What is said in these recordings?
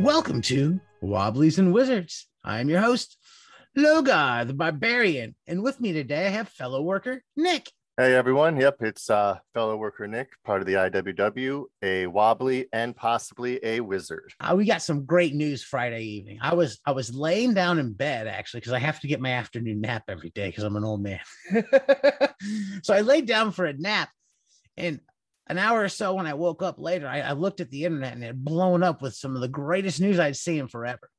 Welcome to Wobblies and Wizards. I am your host, Logar the Barbarian, and with me today I have fellow worker Nick. Hey everyone. Yep, it's uh, fellow worker Nick, part of the IWW, a wobbly and possibly a wizard. Uh, we got some great news Friday evening. I was I was laying down in bed actually because I have to get my afternoon nap every day because I'm an old man. so I laid down for a nap, and an hour or so when I woke up later, I, I looked at the internet and it had blown up with some of the greatest news I'd seen in forever.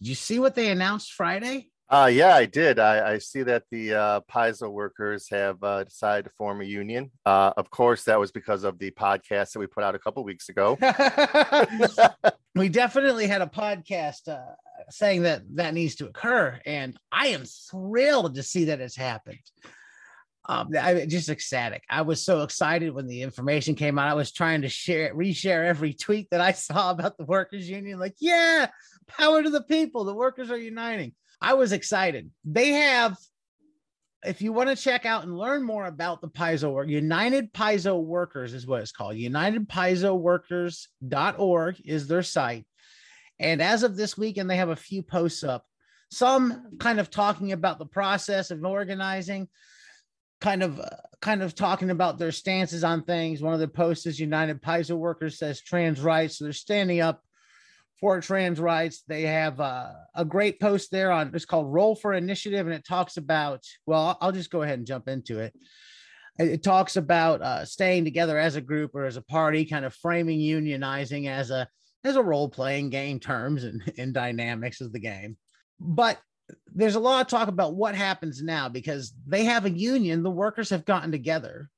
Did you see what they announced Friday? Uh, yeah, I did. I, I see that the uh, Paizo workers have uh, decided to form a union. Uh, of course, that was because of the podcast that we put out a couple weeks ago. we definitely had a podcast uh, saying that that needs to occur, and I am thrilled to see that it's happened. Um, I just ecstatic. I was so excited when the information came out. I was trying to share, reshare every tweet that I saw about the workers' union. Like, yeah, power to the people. The workers are uniting. I was excited. They have, if you want to check out and learn more about the Paizo work, United Paizo Workers is what it's called. UnitedPaizoWorkers.org is their site. And as of this weekend, they have a few posts up, some kind of talking about the process of organizing kind of uh, kind of talking about their stances on things. One of the posts is United Paizo Workers says trans rights. So they're standing up for trans rights. They have uh, a great post there on it's called Roll for Initiative, and it talks about. Well, I'll just go ahead and jump into it. It talks about uh, staying together as a group or as a party, kind of framing unionizing as a as a role playing game terms and, and dynamics of the game. But there's a lot of talk about what happens now because they have a union. The workers have gotten together.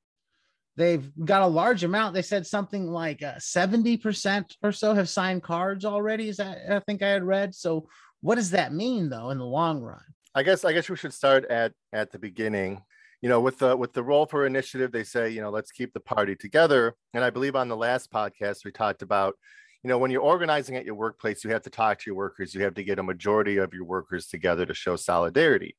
They've got a large amount. They said something like uh, 70% or so have signed cards already. Is that, I think I had read. So what does that mean though in the long run? I guess, I guess we should start at, at the beginning you know with the with the roll for initiative they say you know let's keep the party together and i believe on the last podcast we talked about you know, when you're organizing at your workplace, you have to talk to your workers. You have to get a majority of your workers together to show solidarity.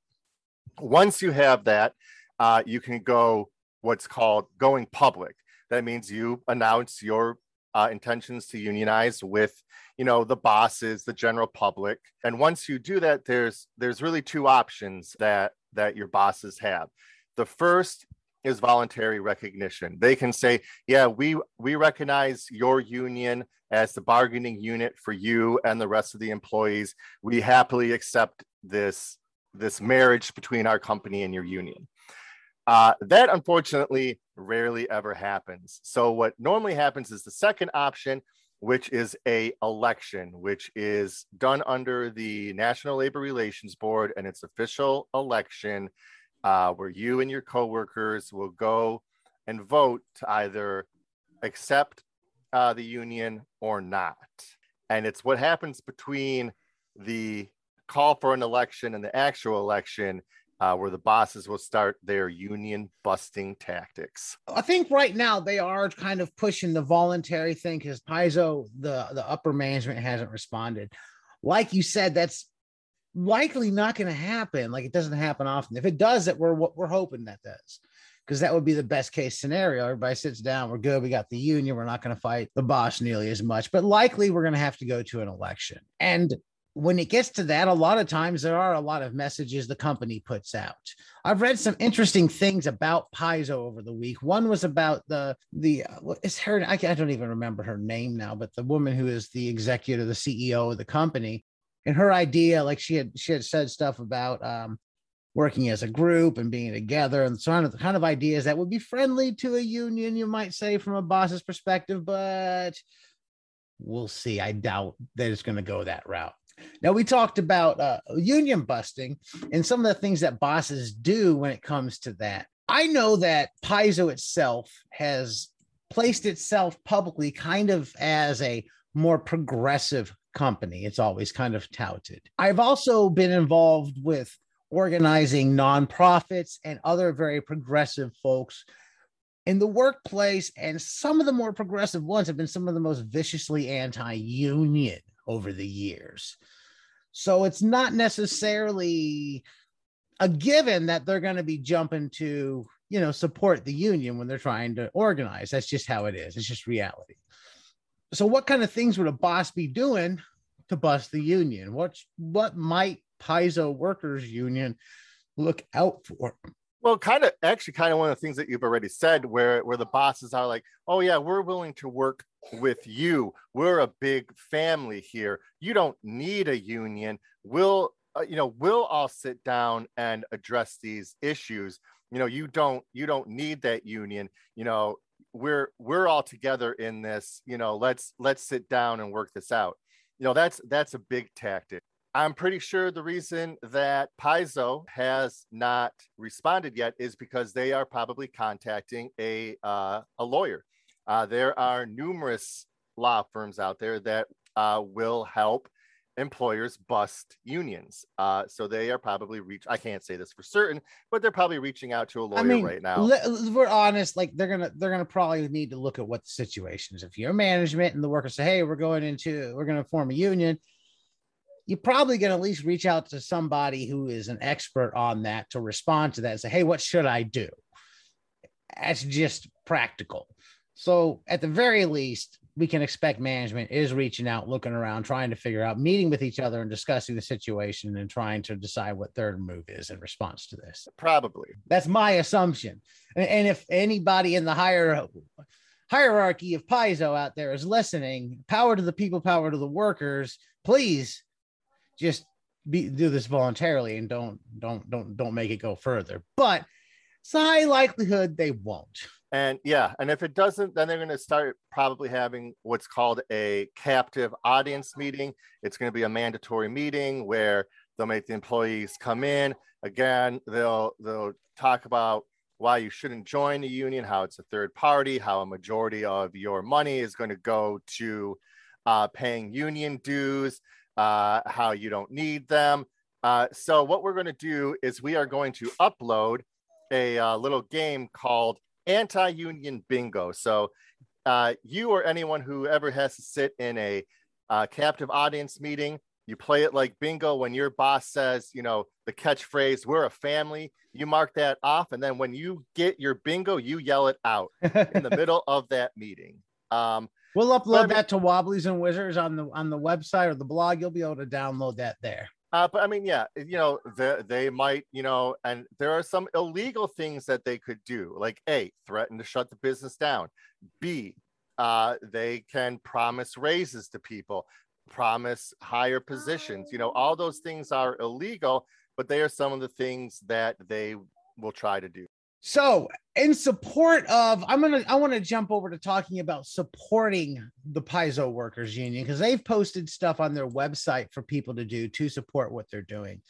Once you have that, uh, you can go what's called going public. That means you announce your uh, intentions to unionize with, you know, the bosses, the general public. And once you do that, there's there's really two options that that your bosses have. The first is voluntary recognition. They can say, "Yeah, we we recognize your union as the bargaining unit for you and the rest of the employees. We happily accept this this marriage between our company and your union." Uh, that unfortunately rarely ever happens. So what normally happens is the second option, which is a election, which is done under the National Labor Relations Board, and it's official election uh, where you and your coworkers will go and vote to either accept uh, the union or not. And it's what happens between the call for an election and the actual election uh, where the bosses will start their union busting tactics. I think right now they are kind of pushing the voluntary thing because Paizo, the, the upper management hasn't responded. Like you said, that's likely not going to happen. Like it doesn't happen often. If it does, that we're what we're hoping that does, because that would be the best case scenario. Everybody sits down, we're good. We got the union. We're not going to fight the boss nearly as much, but likely we're going to have to go to an election. And when it gets to that, a lot of times there are a lot of messages the company puts out. I've read some interesting things about Paizo over the week. One was about the the uh, is her I, I don't even remember her name now, but the woman who is the executive, the CEO of the company and her idea, like she had she had said stuff about um, working as a group and being together and so on, the kind of ideas that would be friendly to a union, you might say, from a boss's perspective, but we'll see. I doubt that it's going to go that route. Now, we talked about uh, union busting and some of the things that bosses do when it comes to that. I know that Paizo itself has placed itself publicly kind of as a more progressive company. It's always kind of touted. I've also been involved with organizing nonprofits and other very progressive folks in the workplace. And some of the more progressive ones have been some of the most viciously anti union over the years. So it's not necessarily a given that they're going to be jumping to, you know, support the union when they're trying to organize. That's just how it is. It's just reality. So, what kind of things would a boss be doing to bust the union? What what might Paizo Workers Union look out for? Well, kind of actually kind of one of the things that you've already said where where the bosses are like, "Oh yeah, we're willing to work with you. We're a big family here. You don't need a union. We'll uh, you know, we'll all sit down and address these issues. You know, you don't you don't need that union. You know, we're we're all together in this. You know, let's let's sit down and work this out. You know, that's that's a big tactic. I'm pretty sure the reason that Paizo has not responded yet is because they are probably contacting a uh, a lawyer. Uh, there are numerous law firms out there that uh, will help employers bust unions. Uh, so they are probably reach. I can't say this for certain, but they're probably reaching out to a lawyer I mean, right now. we're honest. Like they're gonna they're gonna probably need to look at what the situation is. If you're management and the workers say, "Hey, we're going into we're going to form a union," you're probably going to at least reach out to somebody who is an expert on that to respond to that and say, "Hey, what should I do?" That's just practical. So at the very least, we can expect management is reaching out, looking around, trying to figure out, meeting with each other and discussing the situation and trying to decide what their move is in response to this. Probably. That's my assumption. And if anybody in the higher hierarchy of Paizo out there is listening, power to the people, power to the workers, please just be, do this voluntarily and don't don't don't don't make it go further. But it's a high likelihood they won't. And yeah, and if it doesn't, then they're going to start probably having what's called a captive audience meeting. It's going to be a mandatory meeting where they'll make the employees come in. Again, they'll they'll talk about why you shouldn't join the union, how it's a third party, how a majority of your money is going to go to uh, paying union dues, uh, how you don't need them. Uh, so what we're going to do is we are going to upload a uh, little game called anti-union bingo. So uh, you or anyone who ever has to sit in a uh, captive audience meeting, you play it like bingo. When your boss says, you know, the catchphrase, we're a family, you mark that off. And then when you get your bingo, you yell it out in the middle of that meeting. Um, we'll upload mean, that to Wobblies and Wizards on the on the website or the blog. You'll be able to download that there. Uh, but I mean, yeah, you know, they, they might, you know, and there are some illegal things that they could do, like A, threaten to shut the business down. B, uh, they can promise raises to people, promise higher positions. You know, all those things are illegal, but they are some of the things that they will try to do. So, in support of, I'm gonna, I want to jump over to talking about supporting the Paizo Workers Union because they've posted stuff on their website for people to do to support what they're doing.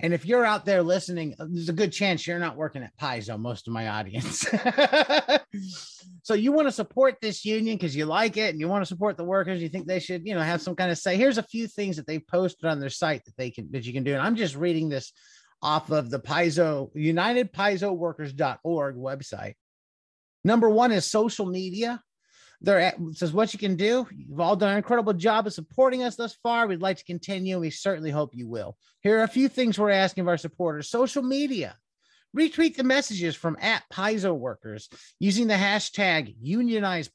And if you're out there listening, there's a good chance you're not working at Paizo, most of my audience. so you want to support this union because you like it and you want to support the workers. You think they should, you know, have some kind of say. Here's a few things that they've posted on their site that they can that you can do. And I'm just reading this off of the Paizo United Paizo Workers.org website. Number one is social media. There says what you can do. You've all done an incredible job of supporting us thus far. We'd like to continue, and we certainly hope you will. Here are a few things we're asking of our supporters: social media. Retweet the messages from at Paizo workers using the hashtag unionize.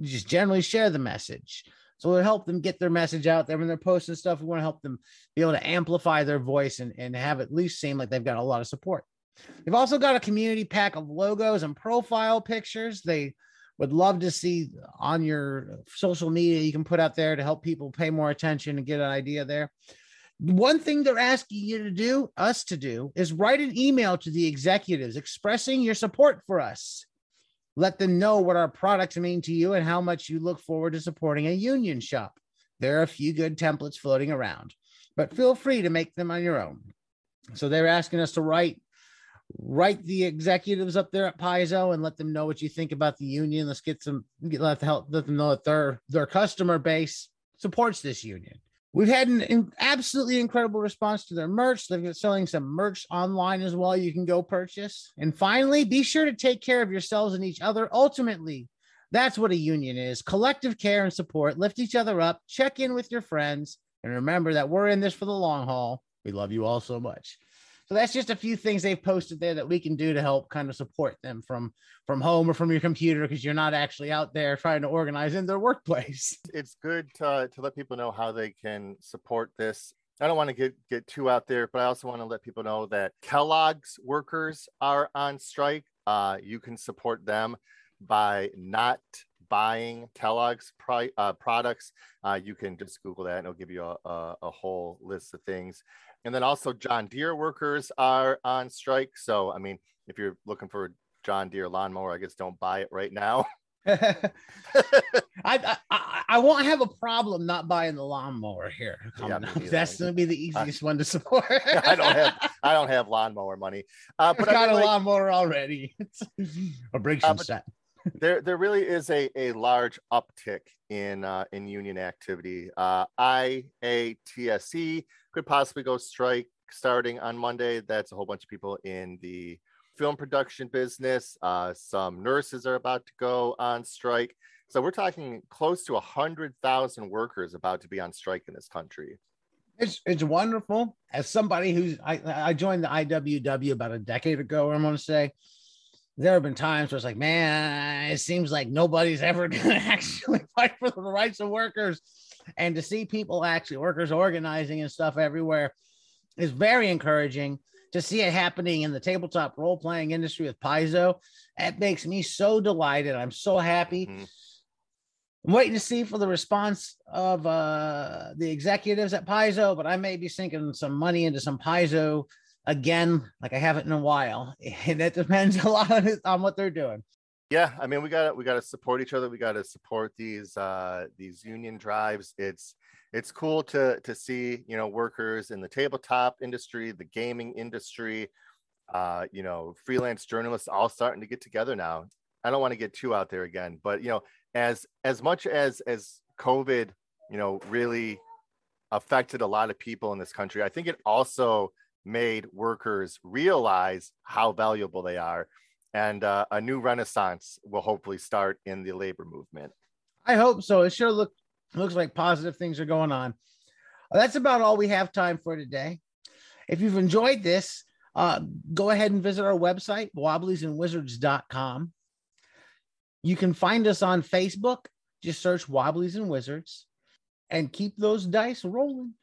Just generally share the message. So it'll help them get their message out there when they're posting stuff. We want to help them be able to amplify their voice and, and have at least seem like they've got a lot of support. They've also got a community pack of logos and profile pictures. They would love to see on your social media you can put out there to help people pay more attention and get an idea there. One thing they're asking you to do, us to do, is write an email to the executives expressing your support for us. Let them know what our products mean to you and how much you look forward to supporting a union shop. There are a few good templates floating around, but feel free to make them on your own. So they're asking us to write write the executives up there at Paizo and let them know what you think about the union. Let's get some let, help, let them know that their their customer base supports this union. We've had an absolutely incredible response to their merch. They're selling some merch online as well. You can go purchase. And finally, be sure to take care of yourselves and each other. Ultimately, that's what a union is collective care and support. Lift each other up, check in with your friends, and remember that we're in this for the long haul. We love you all so much. So that's just a few things they've posted there that we can do to help kind of support them from from home or from your computer because you're not actually out there trying to organize in their workplace. It's good to, to let people know how they can support this. I don't want to get get too out there, but I also want to let people know that Kellogg's workers are on strike. Uh, you can support them by not buying Kellogg's pri- uh, products. Uh, you can just Google that and it'll give you a, a, a, whole list of things. And then also, John Deere workers are on strike. So, I mean, if you're looking for a John Deere lawnmower, I guess don't buy it right now. I, I, I won't have a problem not buying the lawnmower here. Yeah, That's going to be the easiest one to support. I don't have I don't have lawnmower money, uh, but I've got I mean, a like, lawnmower already. a brake uh, set. there there really is a, a large uptick in uh, in union activity. Uh, IATSE could possibly go strike starting on Monday. That's a whole bunch of people in the film production business. Uh, some nurses are about to go on strike. So we're talking close to a hundred thousand workers about to be on strike in this country. It's it's wonderful. As somebody who's I, I joined the IWW about a decade ago, I'm gonna say there have been times where it's like, man, it seems like nobody's ever gonna actually fight for the rights of workers. And to see people actually workers organizing and stuff everywhere is very encouraging to see it happening in the tabletop role playing industry with Paizo. It makes me so delighted. I'm so happy. Mm-hmm. I'm waiting to see for the response of uh, the executives at Paizo, but I may be sinking some money into some Paizo again, like I haven't in a while. And that depends a lot on, on what they're doing. Yeah, I mean, we got we got to support each other. We got to support these uh, these union drives. It's it's cool to to see you know workers in the tabletop industry, the gaming industry, uh, you know, freelance journalists all starting to get together now. I don't want to get too out there again, but you know, as as much as as COVID, you know, really affected a lot of people in this country, I think it also made workers realize how valuable they are, and uh, a new renaissance will hopefully start in the labor movement. I hope so. It sure look looks like positive things are going on. That's about all we have time for today. If you've enjoyed this, uh, go ahead and visit our website, wobbliesandwizards.com. You can find us on Facebook. Just search Wobblies and Wizards and keep those dice rolling.